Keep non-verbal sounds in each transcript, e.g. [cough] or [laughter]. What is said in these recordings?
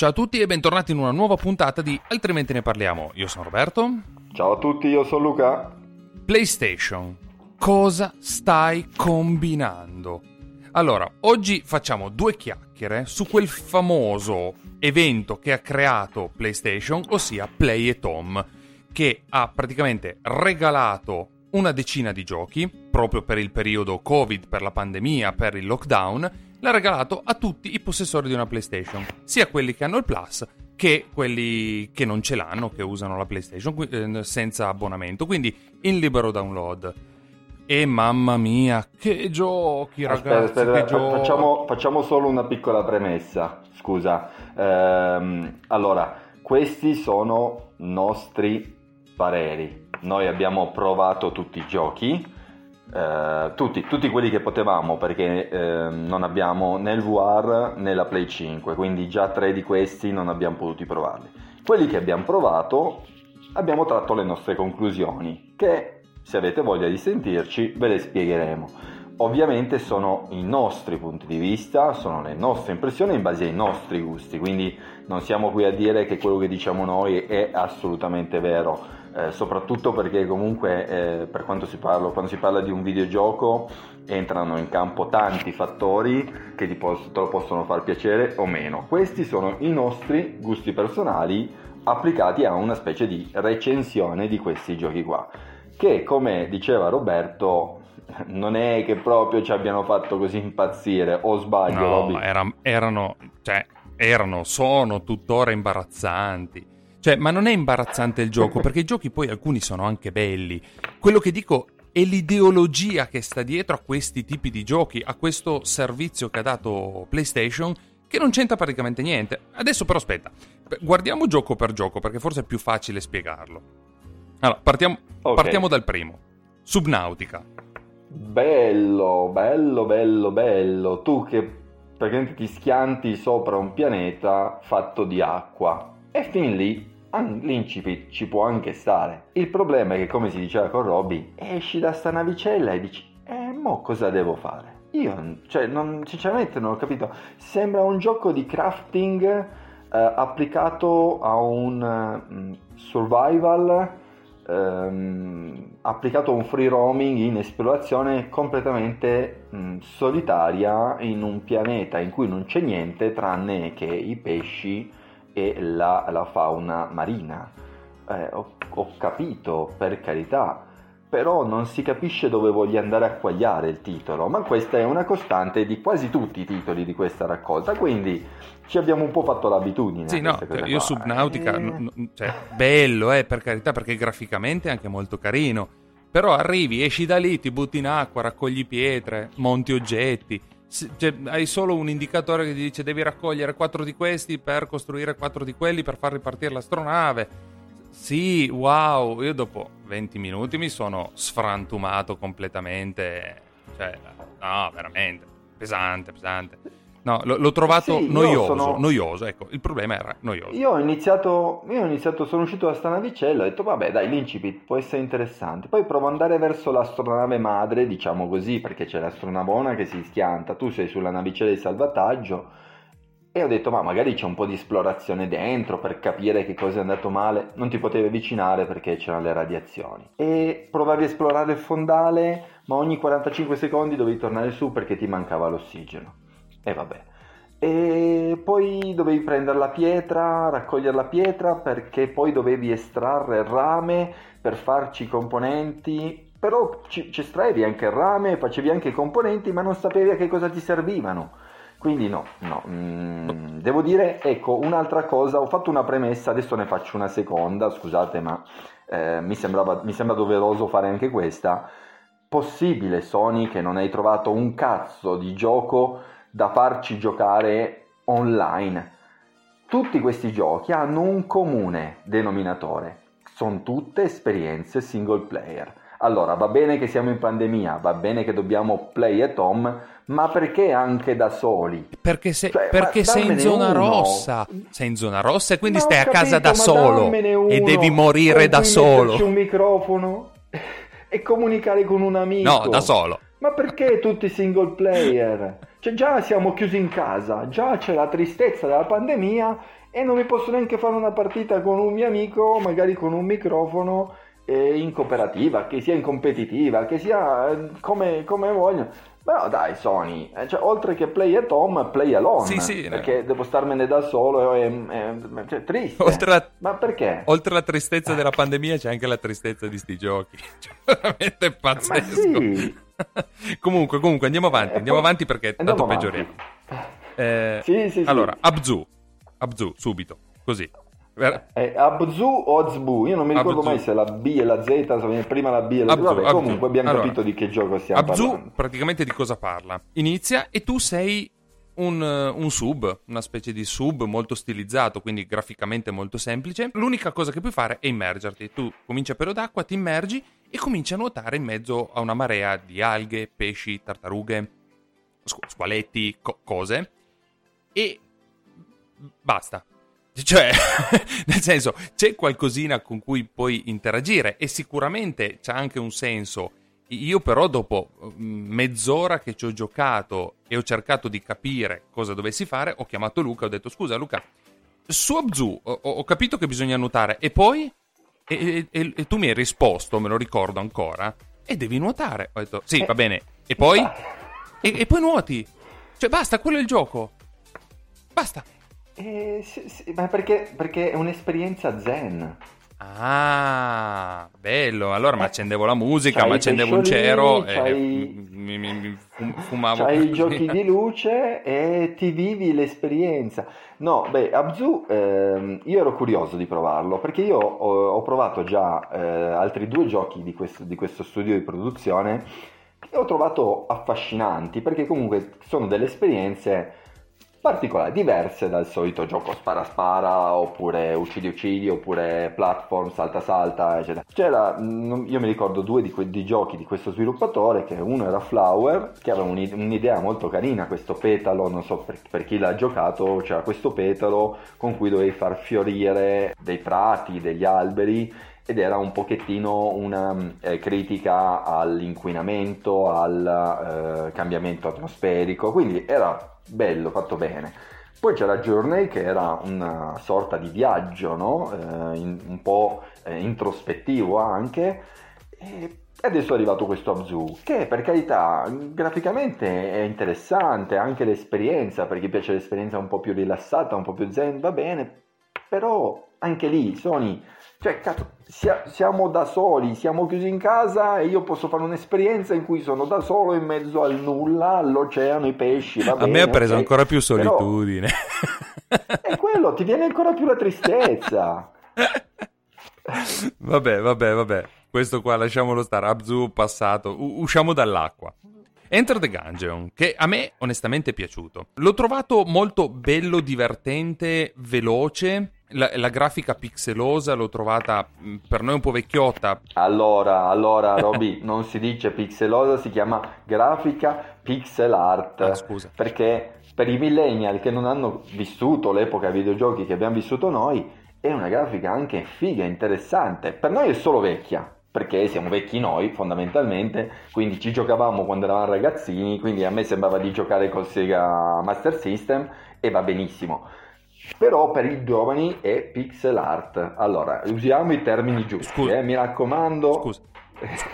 Ciao a tutti e bentornati in una nuova puntata di Altrimenti ne parliamo. Io sono Roberto. Ciao a tutti, io sono Luca. PlayStation. Cosa stai combinando? Allora, oggi facciamo due chiacchiere su quel famoso evento che ha creato PlayStation, ossia Play at Home, che ha praticamente regalato una decina di giochi, proprio per il periodo Covid, per la pandemia, per il lockdown, l'ha regalato a tutti i possessori di una PlayStation, sia quelli che hanno il Plus che quelli che non ce l'hanno, che usano la PlayStation eh, senza abbonamento, quindi in libero download. E mamma mia, che giochi, ragazzi! Aspetta, aspetta, che giochi. Facciamo, facciamo solo una piccola premessa. Scusa. Ehm, allora, questi sono nostri pareri. Noi abbiamo provato tutti i giochi. Eh, tutti, tutti quelli che potevamo perché eh, non abbiamo né il VR né la Play 5 quindi già tre di questi non abbiamo potuto provarli. Quelli che abbiamo provato abbiamo tratto le nostre conclusioni che se avete voglia di sentirci ve le spiegheremo. Ovviamente sono i nostri punti di vista sono le nostre impressioni in base ai nostri gusti quindi non siamo qui a dire che quello che diciamo noi è assolutamente vero eh, soprattutto perché comunque eh, per quanto si parla, quando si parla di un videogioco entrano in campo tanti fattori che ti, pos- te lo possono far piacere o meno. Questi sono i nostri gusti personali applicati a una specie di recensione di questi giochi qua, che come diceva Roberto non è che proprio ci abbiano fatto così impazzire, o sbaglio, No, era- erano, cioè, erano, sono tuttora imbarazzanti. Cioè, ma non è imbarazzante il gioco, perché i giochi poi alcuni sono anche belli. Quello che dico è l'ideologia che sta dietro a questi tipi di giochi, a questo servizio che ha dato PlayStation, che non c'entra praticamente niente. Adesso però aspetta, guardiamo gioco per gioco, perché forse è più facile spiegarlo. Allora, partiamo, Ok. partiamo dal primo. Subnautica. Bello, bello, bello, bello. Tu che praticamente ti schianti sopra un pianeta fatto di acqua. E fin lì l'incipit ci può anche stare. Il problema è che, come si diceva con Robby, esci da sta navicella e dici, eh, mo cosa devo fare? Io, cioè, non- sinceramente non ho capito. Sembra un gioco di crafting eh, applicato a un mm, survival ehm, applicato a un free roaming in esplorazione completamente mh, solitaria in un pianeta in cui non c'è niente tranne che i pesci e la, la fauna marina. Eh, ho, ho capito, per carità, però non si capisce dove voglia andare a quagliare il titolo, ma questa è una costante di quasi tutti i titoli di questa raccolta, quindi ci abbiamo un po' fatto l'abitudine. Sì, a no, cose io qua. Subnautica, Eh, n- n- cioè, bello, eh, per carità, perché graficamente è anche molto carino. Però arrivi, esci da lì, ti butti in acqua, raccogli pietre, monti oggetti. Cioè, hai solo un indicatore che ti dice devi raccogliere quattro di questi per costruire quattro di quelli per far ripartire l'astronave. Sì, wow, io dopo 20 minuti mi sono sfrantumato completamente. Cioè, no, veramente, pesante, pesante. No, l- l'ho trovato Sì, io noioso, sono- noioso, ecco, il problema era noioso. Io ho iniziato, io ho iniziato, sono uscito da sta navicella, ho detto vabbè dai l'incipit può essere interessante, poi provo ad andare verso l'astronave madre, diciamo così, perché c'è l'astronavona che si schianta, tu sei sulla navicella di salvataggio e ho detto ma magari c'è un po' di esplorazione dentro per capire che cosa è andato male, non ti potevi avvicinare perché c'erano le radiazioni e provavi a esplorare il fondale ma ogni 45 secondi dovevi tornare su perché ti mancava l'ossigeno. E vabbè. E poi dovevi prendere la pietra, raccogliere la pietra perché poi dovevi estrarre il rame per farci i componenti. Però ci, ci estraevi anche il rame, facevi anche i componenti, ma non sapevi a che cosa ti servivano. Quindi no, no. Mm, devo dire, ecco, un'altra cosa, ho fatto una premessa, adesso ne faccio una seconda, scusate, ma eh, mi, sembrava, mi sembra doveroso fare anche questa. Possibile, Sony, che non hai trovato un cazzo di gioco da farci giocare online. Tutti questi giochi hanno un comune denominatore, sono tutte esperienze single player. Allora, va bene che siamo in pandemia, va bene che dobbiamo play at home, ma perché anche da soli? Perché, se, Cioè, perché sei in zona uno. rossa. Sei in zona rossa e quindi Ma stai a casa capito, da ma solo. E devi morire da solo. metterci un microfono e comunicare con un amico. No, da solo. Ma perché tutti single player? Cioè già siamo chiusi in casa, già c'è la tristezza della pandemia e non mi posso neanche fare una partita con un mio amico, magari con un microfono eh, in cooperativa, che sia in competitiva, che sia eh, come, come voglio. Però dai Sony, eh, cioè, oltre che play at home, play alone. Sì, sì, perché devo starmene da solo, è, è- cioè, triste. Oltre a- Ma perché? Oltre alla tristezza della pandemia c'è anche la tristezza di sti giochi. [laughs] Cioè, veramente Ma pazzesco. sì. [laughs] comunque, comunque, andiamo avanti. Eh, Andiamo avanti perché andiamo tanto peggioriamo. Eh, Sì, sì, sì. allora, Abzu. Abzu, subito. Così. È Abzu o Azbu? Io non mi ricordo Abzu. mai se la B e la Z, se viene prima la B e la Z. Abzu, Vabbè, Abzu. comunque abbiamo Allora, capito di che gioco stiamo Abzu parlando. praticamente di cosa parla? Inizia e tu sei un, eh, un sub, una specie di sub molto stilizzato, quindi graficamente molto semplice. L'unica cosa che puoi fare è immergerti. Tu cominci a pelo d'acqua, ti immergi e cominci a nuotare in mezzo a una marea di alghe, pesci, tartarughe, squ- squaletti, co- cose. E basta. [laughs] Cioè, [laughs] nel senso, c'è qualcosina con cui puoi interagire e sicuramente c'ha anche un senso. Io però dopo mm, mezz'ora che ci ho giocato e ho cercato di capire cosa dovessi fare, ho chiamato Luca ho detto scusa Luca, su Abzu ho, ho capito che bisogna nuotare e poi? E, e- e- e tu mi hai risposto, me lo ricordo ancora, e devi nuotare. Ho detto sì, va bene. E poi? E, e poi nuoti. Cioè basta, quello è il gioco. Basta. Eh, sì, sì, ma perché, perché è un'esperienza zen. Ah, bello. Allora mi Eh, accendevo la musica, mi accendevo un cero e mi, mi- mi fum- fumavo. C'hai i giochi di [laughs] luce e ti vivi l'esperienza. No, beh, Abzu, ehm, io ero curioso di provarlo perché io ho, ho provato già eh, altri due giochi di questo, di questo studio di produzione che ho trovato affascinanti perché comunque sono delle esperienze particolari, diverse dal solito gioco spara spara oppure uccidi uccidi oppure platform salta salta eccetera. C'era, io mi ricordo due di, que- di giochi di questo sviluppatore che uno era Flower che aveva un'i- un'idea molto carina, questo petalo, non so per, per chi l'ha giocato, c'era questo petalo con cui dovevi far fiorire dei prati, degli alberi ed era un pochettino una eh, critica all'inquinamento, al eh, cambiamento atmosferico, quindi era bello, fatto bene. Poi c'era Journey che era una sorta di viaggio, no? Eh, in- un po' eh, introspettivo anche. E adesso è arrivato questo Abzu, che per carità graficamente è interessante, anche l'esperienza, per chi piace l'esperienza un po' più rilassata, un po' più zen, va bene, però anche lì Sony, cioè cazzo, sia- siamo da soli, siamo chiusi in casa e io posso fare un'esperienza in cui sono da solo in mezzo al nulla, all'oceano, i pesci, va A bene, me ha preso ok, ancora più però- solitudine. [laughs] è quello, ti viene ancora più la tristezza. [laughs] vabbè, vabbè, vabbè. Questo qua lasciamolo stare. Abzu passato. U- usciamo dall'acqua. Enter the Gungeon, che a me onestamente è piaciuto. L'ho trovato molto bello, divertente, veloce. La, la grafica pixelosa l'ho trovata mh, per noi un po' vecchiotta. Allora, allora, Roby, [laughs] non si dice pixelosa, si chiama grafica pixel art. Ah, scusa. Perché per i millennial che non hanno vissuto l'epoca videogiochi che abbiamo vissuto noi, è una grafica anche figa, interessante. Per noi è solo vecchia, perché siamo vecchi noi fondamentalmente, quindi ci giocavamo quando eravamo ragazzini, quindi a me sembrava di giocare col Sega Master System e va benissimo. Però per i giovani è pixel art. Allora, usiamo i termini giusti, Scusa. eh, mi raccomando. Scusa,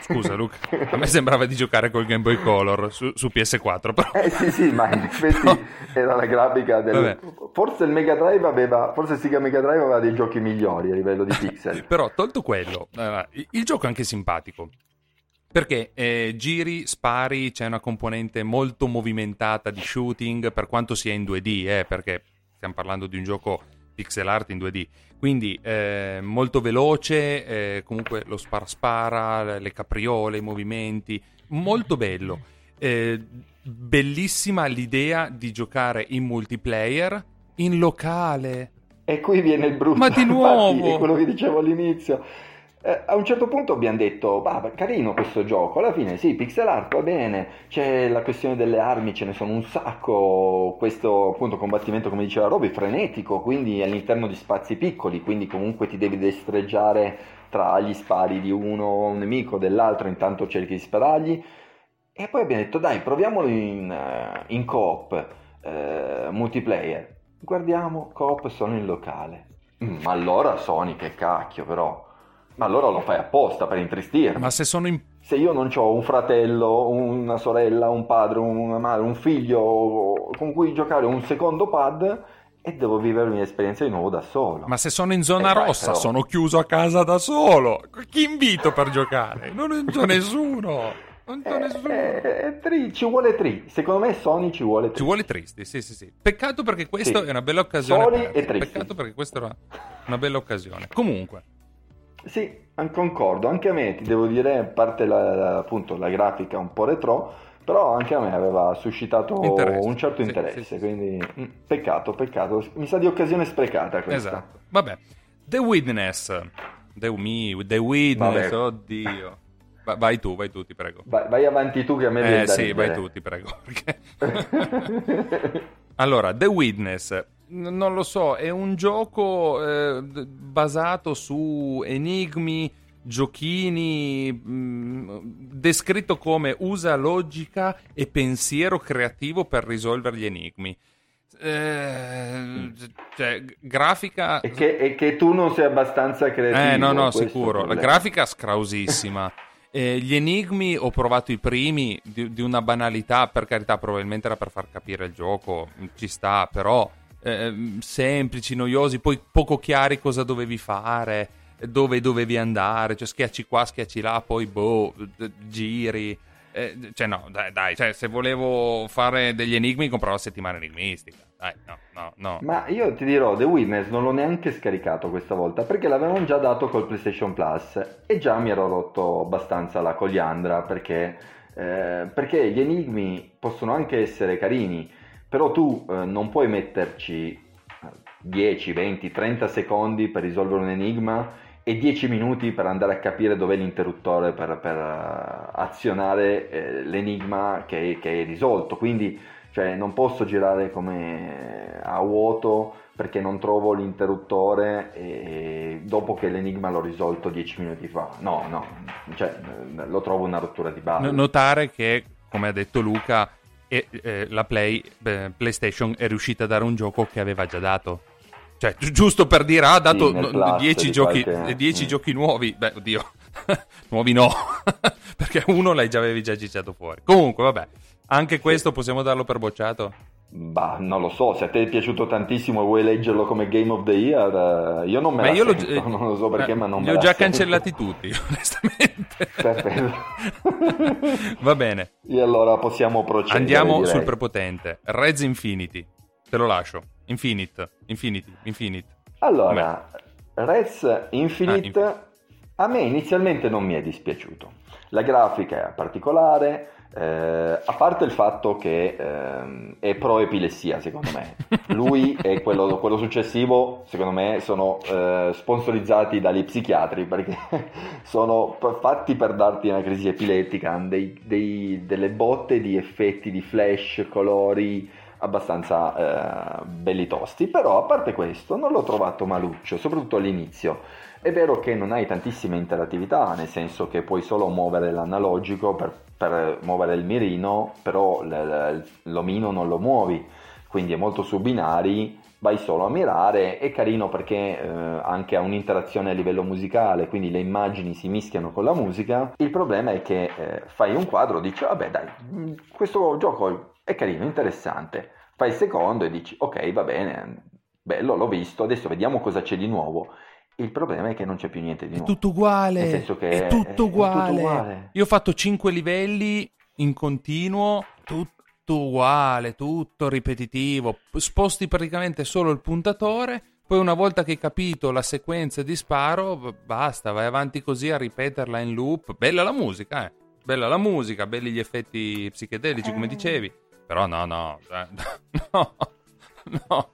Scusa Luca, a me sembrava di giocare col Game Boy Color su, su PS4, però... Eh sì sì, ma in effetti [laughs] era la grafica del... Vabbè. Forse il Mega Drive aveva... Forse il Sega Mega Drive aveva dei giochi migliori a livello di pixel. Però tolto quello, il- il gioco è anche simpatico. Perché eh, giri, spari, c'è una componente molto movimentata di shooting, per quanto sia in 2D, eh, perché stiamo parlando di un gioco pixel art in 2D. Quindi eh, molto veloce, eh, comunque lo spara spara, le capriole, i movimenti, molto bello. Eh, bellissima l'idea di giocare in multiplayer in locale. E qui viene il brutto. Ma di [laughs] Infatti, nuovo! è quello che dicevo all'inizio. Eh, a un certo punto abbiamo detto, bah, carino questo gioco, alla fine sì, pixel art va bene, c'è la questione delle armi, ce ne sono un sacco, questo appunto combattimento come diceva Roby, frenetico, quindi all'interno di spazi piccoli, quindi comunque ti devi destreggiare tra gli spari di uno, un nemico, dell'altro, intanto cerchi di sparargli. E poi abbiamo detto, dai, proviamolo in, eh, in coop, eh, multiplayer. Guardiamo, coop sono in locale. Mm, Ma allora Sony, che cacchio però. Ma allora lo fai apposta per intristirmi. Ma se sono in Se io non ho un fratello, una sorella, un padre, una madre, un figlio con cui giocare un secondo pad e devo vivermi l'esperienza di nuovo da solo. Ma se sono in zona Eh, rossa, però. sono chiuso a casa da solo. Chi invito per giocare? Non c'è [laughs] nessuno. Non c'è Eh, nessuno. eh, eh, tri- ci vuole tri. Secondo me Sony ci vuole tri. Ci vuole tristi, sì, sì, sì. Peccato perché questa Sì. è una bella occasione. Persa. e tristi. Peccato perché questa era una bella occasione. Comunque, Sì, concordo, anche a me ti devo dire, a parte la, la- appunto la grafica un po' retro, però anche a me aveva suscitato Interesse. un certo interesse, sì, sì. quindi mm, peccato, peccato, mi sa di occasione sprecata questa. esatto. Vabbè. The Witness. The, me, The Witness, Vabbè. oddio. Va- vai tu, vai tu, ti prego. Vai, vai avanti tu che a me viene Eh sì, vai tu, ti prego. [laughs] [laughs] Allora, The Witness, non lo so, è un gioco eh, basato su enigmi, giochini, mh, descritto come usa logica e pensiero creativo per risolvere gli enigmi. Eh, cioè, g- grafica... E che, e che tu non sei abbastanza creativo. Eh, no, no, sicuro. La problema. grafica scrausissima. [laughs] Eh, gli enigmi ho provato i primi di, di una banalità, per carità, probabilmente era per far capire il gioco, ci sta, però ehm, semplici, noiosi, poi poco chiari cosa dovevi fare, dove dovevi andare, cioè schiacci qua, schiacci là, poi boh, giri. Eh, cioè no, dai, dai, cioè, se volevo fare degli enigmi compravo la settimana enigmistica. Dai, no, no, no. Ma io ti dirò, The Witness non l'ho neanche scaricato questa volta perché l'avevano già dato col PlayStation Plus e già mi ero rotto abbastanza la cogliandra perché, eh, perché gli enigmi possono anche essere carini, però tu eh, non puoi metterci eh, 10, 20, 30 secondi per risolvere un enigma e 10 minuti per andare a capire dov'è l'interruttore per, per, eh, azionare eh, l'enigma che, che hai risolto. Quindi cioè non posso girare come a vuoto perché non trovo l'interruttore e dopo che l'enigma l'ho risolto 10 minuti fa. No, no, cioè eh, lo trovo una rottura di base. No- notare che, come ha detto Luca, e- eh, la Play, eh, PlayStation è riuscita a dare un gioco che aveva già dato. Cioè, gi- giusto per dire, ah, ha dato Sì, nel no- plus 10 di giochi, qualche- 10 mm. giochi nuovi. Beh, oddio, [laughs] nuovi no, [laughs] perché uno l'hai già, avevi già gicciato fuori. Comunque, vabbè, anche questo possiamo darlo per bocciato. Bah, non lo so, se a te è piaciuto tantissimo e vuoi leggerlo come Game of the Year, eh, io non me Ma la io sento, eh, [laughs] non lo so perché, eh, ma non li me ho la già sento. cancellati tutti, [laughs] onestamente. Perfetto. [laughs] Va bene, E allora possiamo procedere. andiamo direi. sul prepotente. Reds Infinity, te lo lascio. Infinite, Infinity, Infinite. Allora, Rez Infinite, Ah, Infinite. a me inizialmente non mi è dispiaciuto. La grafica è particolare, eh, a parte il fatto che ehm, è pro epilessia, secondo me. [laughs] Lui e quello, quello successivo, secondo me, sono eh, sponsorizzati dagli psichiatri perché [laughs] sono fatti per darti una crisi epilettica, hanno dei- dei- delle botte di effetti di flash, colori abbastanza eh, belli tosti, però a parte questo non l'ho trovato maluccio, soprattutto all'inizio. È vero che non hai tantissima interattività, nel senso che puoi solo muovere l'analogico per, per muovere il mirino, però l'omino non lo muovi. quindi è molto su binari, vai solo a mirare, è carino perché eh, anche ha un'interazione a livello musicale, quindi le immagini si mischiano con la musica. Il problema è che eh, fai un quadro, dici vabbè dai, questo gioco è carino, interessante. Fai il secondo e dici ok va bene, bello, l'ho visto, adesso vediamo cosa c'è di nuovo. Il problema è che non c'è più niente di È nuovo. tutto uguale. Nel senso che è tutto è- è uguale. tutto uguale. Io ho fatto 5 livelli in continuo, tutto uguale, tutto ripetitivo. Sposti praticamente solo il puntatore. Poi una volta che hai capito la sequenza di sparo, basta, vai avanti così a ripeterla in loop. Bella la musica, eh. Bella la musica, belli gli effetti psichedelici, come dicevi. Però no, no, eh, [laughs] no, [laughs] no,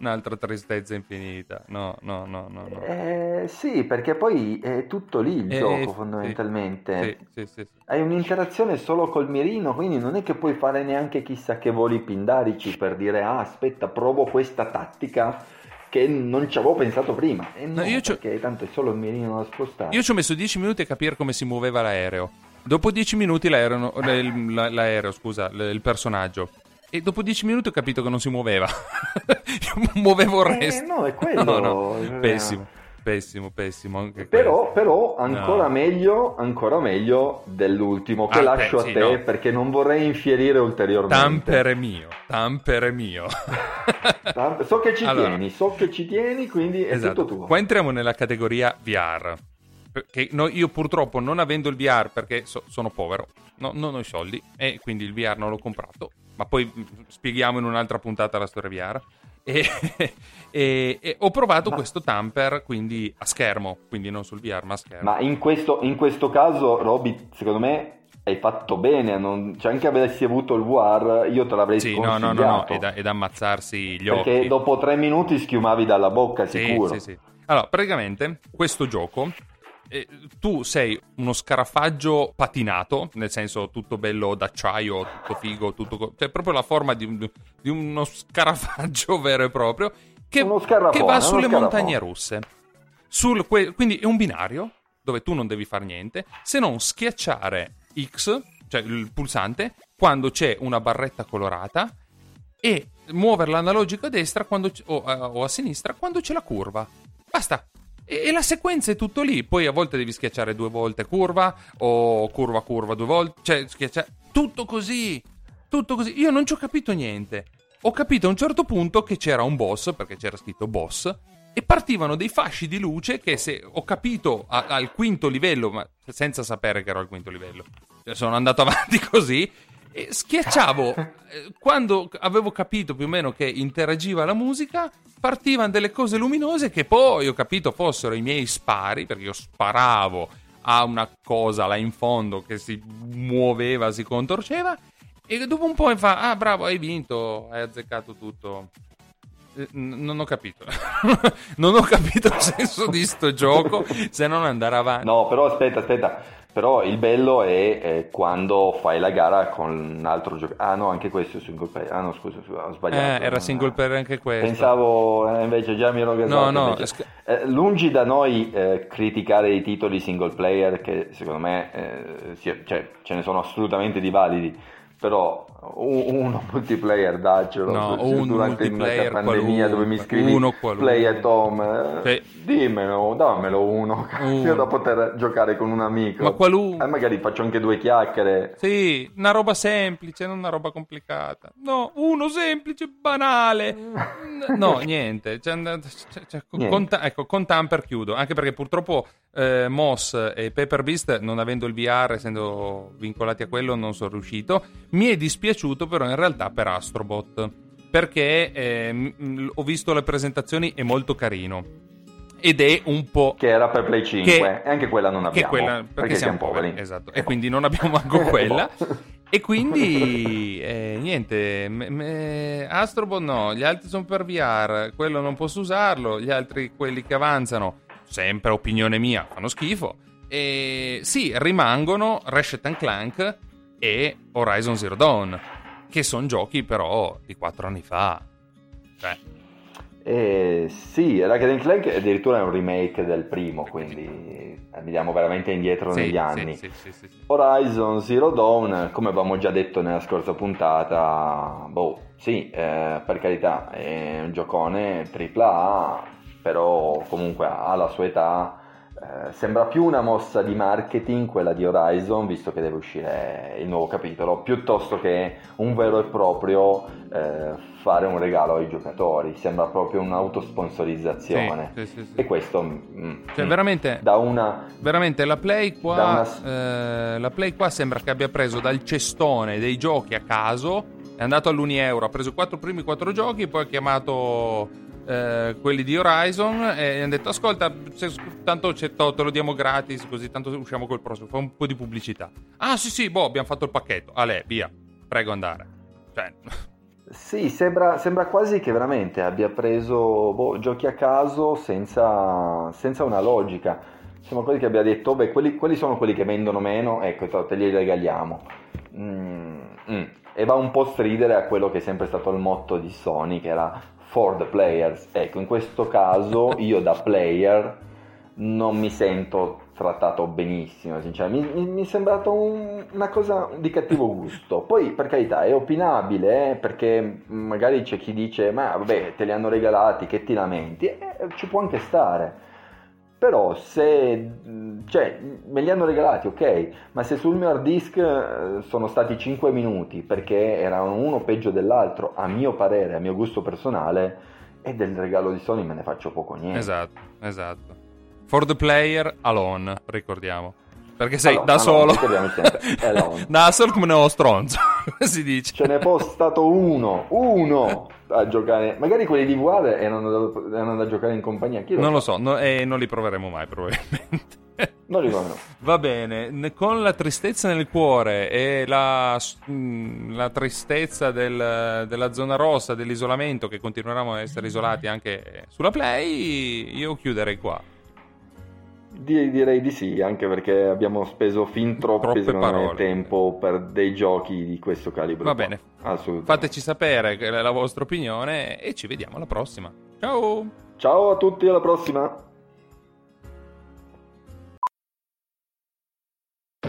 un'altra tristezza infinita. No, no, no, no, no. Eh, sì, perché poi è tutto lì il Eh, gioco fondamentalmente. Sì, sì, sì. Hai un'interazione solo col mirino, quindi non è che puoi fare neanche chissà che voli pindarici per dire ah aspetta provo questa tattica che non ci avevo pensato prima. E no, No, io perché tanto è solo il mirino da spostare. Io ci ho messo 10 minuti a capire come si muoveva l'aereo. Dopo 10 minuti l'aereo, l'aereo, scusa, il personaggio. E dopo 10 minuti ho capito che non si muoveva. [laughs] Muovevo il Eh, resto. no, è [laughs] quello. No, no, Eh. Pessimo, pessimo, pessimo. Anche Però, però ancora No. meglio, ancora meglio dell'ultimo che Ah, lascio beh, a te perché non vorrei infierire ulteriormente. Tampere mio, tampere mio. [laughs] So che ci Allora. tieni, so che ci tieni, quindi è Esatto. tutto tuo. Qua entriamo nella categoria VR. Perché no- io purtroppo non avendo il VR perché so- sono povero, no- non ho i soldi e quindi il VR non l'ho comprato. Ma poi mh, spieghiamo in un'altra puntata la storia VR. E, [laughs] e- e ho provato Ma- questo tamper quindi a schermo, quindi non sul VR ma a schermo. Ma in questo, in questo caso, Roby, secondo me hai fatto bene. Non... Cioè, anche avessi avuto il VR, io te l'avrei sì, no, sconsigliato. no, no, no, è da, è da ammazzarsi gli Perché occhi. dopo tre minuti schiumavi dalla bocca, Sì, sicuro. sì, sì. Allora, praticamente questo gioco eh, tu sei uno scarafaggio patinato, nel senso tutto bello d'acciaio, tutto figo, tutto co- cioè proprio la forma di, un- di uno scarafaggio [laughs] vero e proprio che, che va sulle montagne russe. Sul que- quindi è un binario dove tu non devi fare niente se non schiacciare X, cioè il pulsante, quando c'è una barretta colorata e muovere l'analogico a destra quando o, a, o a sinistra quando c'è la curva. Basta. E, la sequenza è tutto lì. Poi a volte devi schiacciare due volte curva o curva curva due volte. Cioè, schiacciare. Tutto così. Tutto così. Io non ci ho capito niente. Ho capito a un certo punto che c'era un boss, perché c'era scritto boss, e partivano dei fasci di luce che se ho capito a- al quinto livello, ma senza sapere che ero al quinto livello, cioè, sono andato [laughs] avanti così e schiacciavo eh, quando avevo capito più o meno che interagiva la musica partivano delle cose luminose che poi ho capito fossero i miei spari perché io sparavo a una cosa là in fondo che si muoveva si contorceva e dopo un po' fa ah bravo hai vinto hai azzeccato tutto. Eh, non ho capito. [laughs] Non ho capito il senso di sto gioco se non andare avanti. No, però aspetta, aspetta. Però il bello è, eh, quando fai la gara con un altro giocatore. Ah no, anche questo è single player. Ah no, scusa, ho sbagliato. Eh, era single player anche questo Pensavo eh, invece già mi ero gasato. No, no, sc- Eh, lungi da noi eh, criticare i titoli single player che secondo me eh, cioè, ce ne sono assolutamente di validi. Però uno [laughs] multiplayer daccelo No, su- un durante multiplayer la pandemia dove mi scrivi uno qualunque. play at home eh, Sì. dimmelo dammelo uno [laughs] Uno. da poter giocare con un amico Ma qualunque. Eh, magari faccio anche due chiacchiere Sì, una roba semplice, non una roba complicata. No, uno semplice, banale. [laughs] No, niente. Cioè, cioè, Niente. con ecco, con Tamper chiudo. Anche perché purtroppo eh, Moss e Paper Beast, non avendo il VR, essendo vincolati a quello, non sono riuscito. Mi è dispiaciuto però in realtà per Astrobot. Perché eh, m- ho visto le presentazioni, è molto carino. Ed è un po'... che era per Play 5 Che- e anche quella non abbiamo quella, perché, siamo poveri, esatto. E quindi non abbiamo manco [laughs] quella. E quindi eh, niente, me- me- Astrobot no, gli altri sono per VR, quello non posso usarlo, gli altri, quelli che avanzano, sempre opinione mia, fanno schifo. E sì, rimangono Ratchet Clank e Horizon Zero Dawn, che sono giochi però di quattro anni fa. Cioè, Eh, sì, Ratchet Clank addirittura è un remake del primo, quindi andiamo veramente indietro Sì, negli anni. sì, sì, sì, sì. Horizon Zero Dawn, come avevamo già detto nella scorsa puntata, boh, sì, eh, per carità, è un giocone AAA, però comunque ha la sua età. eh, sembra più una mossa di marketing quella di Horizon, visto che deve uscire il nuovo capitolo, piuttosto che un vero e proprio eh, fare un regalo ai giocatori. Sembra proprio un'autosponsorizzazione. Sì, sì, sì. E questo mm, Cioè, mm, veramente, da una veramente la Play qua. una- eh, la Play qua sembra che abbia preso dal cestone dei giochi a caso. È andato all'Unieuro, ha preso i quattro primi quattro giochi, poi ha chiamato eh, quelli di Horizon e hanno detto: Ascolta, se- tanto to- te lo diamo gratis, così tanto usciamo col prossimo. Fa un po' di pubblicità. Ah, sì, sì, boh, abbiamo fatto il pacchetto. Ale, via, prego andare. Cioè, [laughs] Sì, sembra, sembra quasi che veramente abbia preso boh, giochi a caso senza, senza una logica. Sembra quasi che abbia detto, beh, quelli, quelli sono quelli che vendono meno, ecco, te te li regaliamo. Mm, mm. E va un po' a stridere a quello che è sempre stato il motto di Sony, che era for the players. Ecco, in questo caso io da player non mi sento trattato benissimo, sinceramente. Mi, mi- è sembrato un- una cosa di cattivo gusto. Poi, per carità, è opinabile, eh, perché magari c'è chi dice, ma vabbè, te li hanno regalati, che ti lamenti? Eh, ci può anche stare. Però se, cioè, me li hanno regalati, ok, ma se sul mio hard disk eh, sono stati 5 minuti perché erano uno peggio dell'altro, a mio parere, a mio gusto personale, e del regalo di Sony me ne faccio poco niente. esatto, esatto. For the player alone, ricordiamo. Perché sei Alone, da solo. sempre, alone. [laughs] da solo come uno stronzo, [laughs] come si dice. Ce n'è poi stato uno, uno a giocare. Magari quelli di VR erano da, erano da giocare in compagnia. Chi Non lo so, no- e non li proveremo mai probabilmente. [laughs] Non li ricordo. Va bene, ne- con la tristezza nel cuore e la, mm, la tristezza del- della zona rossa, dell'isolamento, che continueremo a essere isolati anche sulla Play, io chiuderei qua. Di- direi di sì, anche perché abbiamo speso fin troppo Troppe me, tempo per dei giochi di questo calibro. Va bene. Fateci sapere la vostra opinione e ci vediamo alla prossima. Ciao! Ciao a tutti, alla prossima.